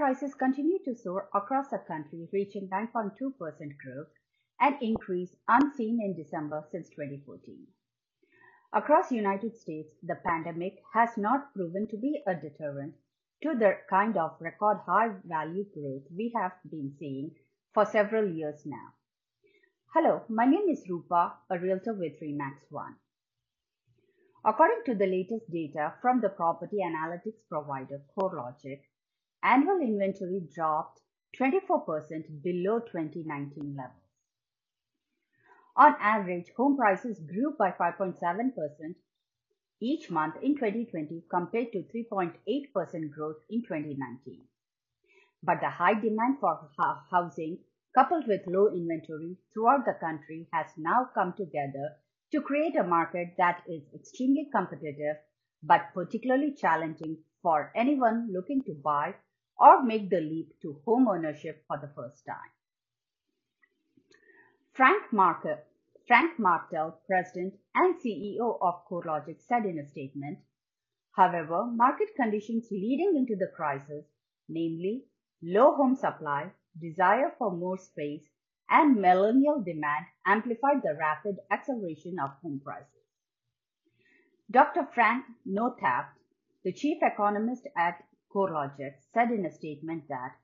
prices continue to soar across the country, reaching 9.2% growth, an increase unseen in December since 2014. Across the United States, the pandemic has not proven to be a deterrent to the kind of record high value growth we have been seeing for several years now. Hello, my name is Rupa, a realtor with Remax One. According to the latest data from the property analytics provider CoreLogic, annual inventory dropped 24% below 2019 levels. On average, home prices grew by 5.7% each month in 2020 compared to 3.8% growth in 2019. But the high demand for housing coupled with low inventory throughout the country has now come together to create a market that is extremely competitive but particularly challenging for anyone looking to buy or make the leap to home ownership for the first time. Frank, Marker, Frank Martell, President and CEO of CoreLogic said in a statement, However, market conditions leading into the crisis, namely low home supply, desire for more space, and millennial demand amplified the rapid acceleration of home prices. Dr. Frank Nothaft, the chief economist at CoreLogic, said in a statement that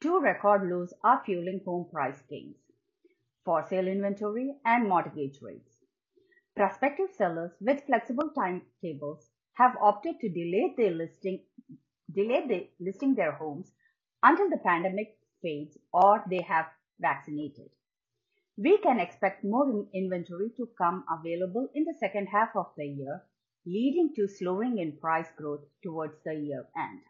two record lows are fueling home price gains for sale inventory and mortgage rates. Prospective sellers with flexible timetables have opted to delay their listing delay the, listing their homes until the pandemic fades or they have vaccinated. We can expect more inventory to come available in the second half of the year, leading to slowing in price growth towards the year end.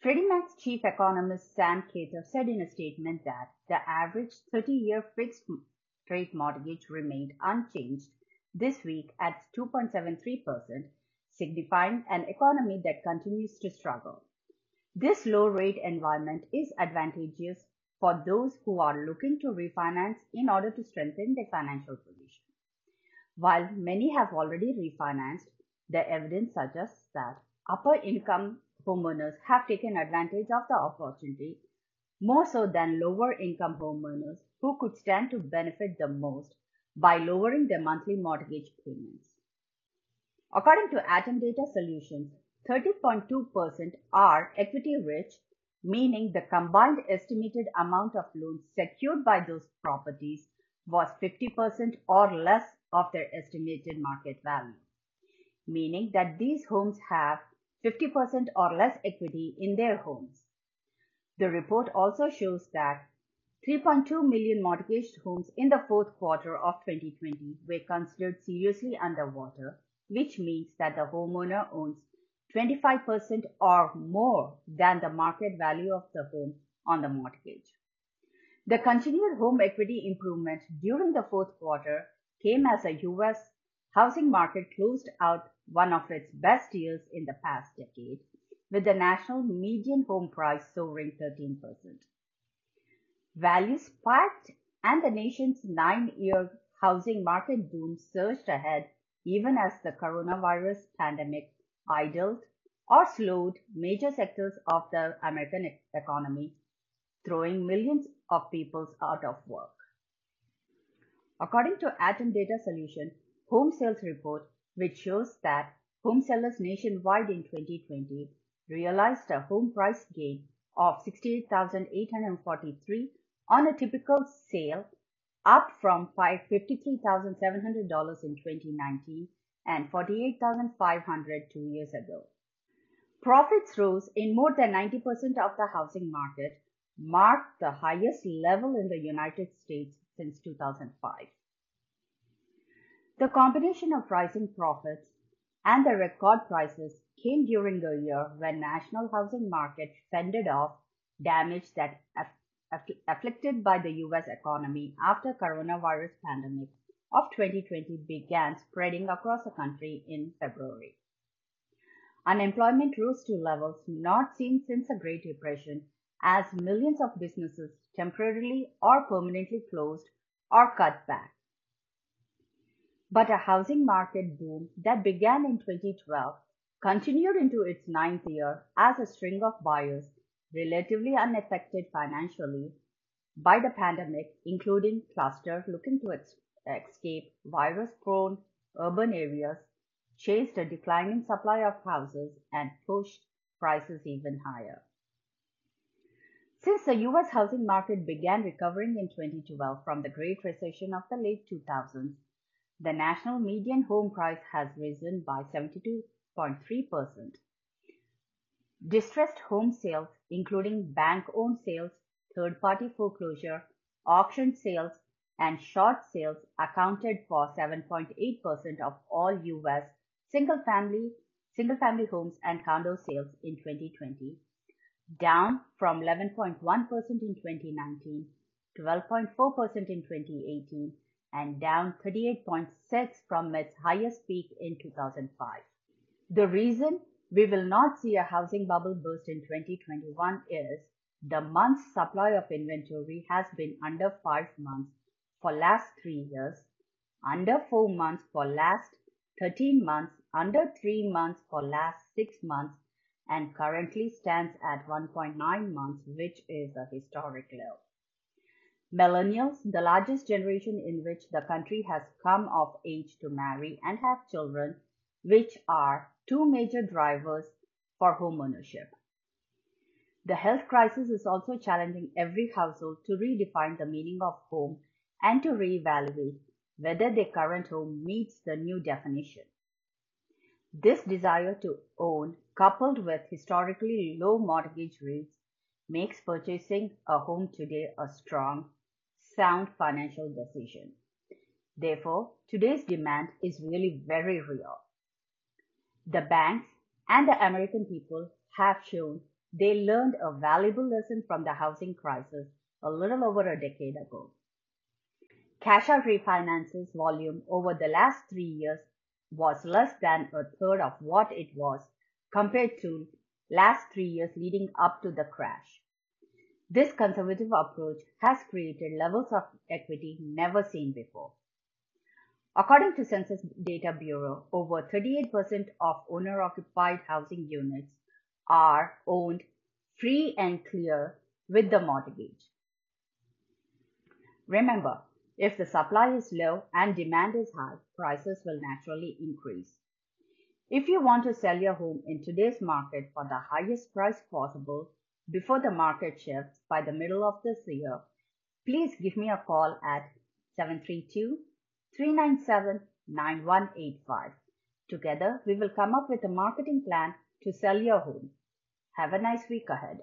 Freddie Mac's chief economist Sam Khater said in a statement that the average 30-year fixed rate mortgage remained unchanged this week at 2.73%, signifying an economy that continues to struggle. This low rate environment is advantageous for those who are looking to refinance in order to strengthen their financial position. While many have already refinanced, the evidence suggests that upper income homeowners have taken advantage of the opportunity more so than lower income homeowners who could stand to benefit the most by lowering their monthly mortgage payments. According to ATTOM Data Solutions, 30.2% are equity rich, meaning the combined estimated amount of loans secured by those properties was 50% or less of their estimated market value, meaning that these homes have 50% or less equity in their homes. The report also shows that 3.2 million mortgaged homes in the fourth quarter of 2020 were considered seriously underwater, which means that the homeowner owns 25% or more than the market value of the home on the mortgage. The continued home equity improvement during the fourth quarter came as the U.S. housing market closed out one of its best years in the past decade, with the national median home price soaring 13%. Values spiked and the nation's nine-year housing market boom surged ahead even as the coronavirus pandemic idled or slowed major sectors of the American economy, throwing millions of people out of work. According to ATTOM Data Solution home sales report, which shows that home sellers nationwide in 2020 realized a home price gain of 68,843 on a typical sale, up from $53,700 in 2019 and $48,500 two years ago. Profits rose in more than 90% of the housing market, marked the highest level in the United States since 2005. The combination of rising profits and the record prices came during the year when national housing market fended off damage that afflicted by the US economy after coronavirus pandemic of 2020 began spreading across the country in February. Unemployment rose to levels not seen since the Great Depression as millions of businesses temporarily or permanently closed or cut back. But a housing market boom that began in 2012 continued into its ninth year as a string of buyers relatively unaffected financially by the pandemic, including clusters looking to ex- escape virus prone urban areas, chased a declining supply of houses and pushed prices even higher. Since the US housing market began recovering in 2012 from the Great Recession of the late 2000s, the national median home price has risen by 72.3%. Distressed home sales, including bank owned sales, third party foreclosure, auction sales, and short sales, accounted for 7.8% of all US single family, single family homes and condo sales in 2020 down from 11.1% in 2019, 12.4% in 2018, and down 38.6% from its highest peak in 2005. The reason we will not see a housing bubble burst in 2021 is the month's supply of inventory has been under 5 months for last 3 years, under 4 months for last 13 months, under 3 months for last 6 months, and currently stands at 1.9 months, which is a historic low. Millennials, the largest generation in which the country has come of age to marry and have children, which are two major drivers for homeownership. The health crisis is also challenging every household to redefine the meaning of home and to reevaluate whether their current home meets the new definition. This desire to own coupled with historically low mortgage rates, makes purchasing a home today a strong, sound financial decision. Therefore, today's demand is really very real. The banks and the American people have shown they learned a valuable lesson from the housing crisis a little over a decade ago. Cash out refinances volume over the last three years was less than a third of what it was compared to last three years leading up to the crash. This conservative approach has created levels of equity never seen before. According to Census Data Bureau, over 38% of owner-occupied housing units are owned free and clear with the mortgage. Remember, if the supply is low and demand is high, prices will naturally increase. If you want to sell your home in today's market for the highest price possible before the market shifts by the middle of this year, please give me a call at 732 397 9185. Together, we will come up with a marketing plan to sell your home. Have a nice week ahead.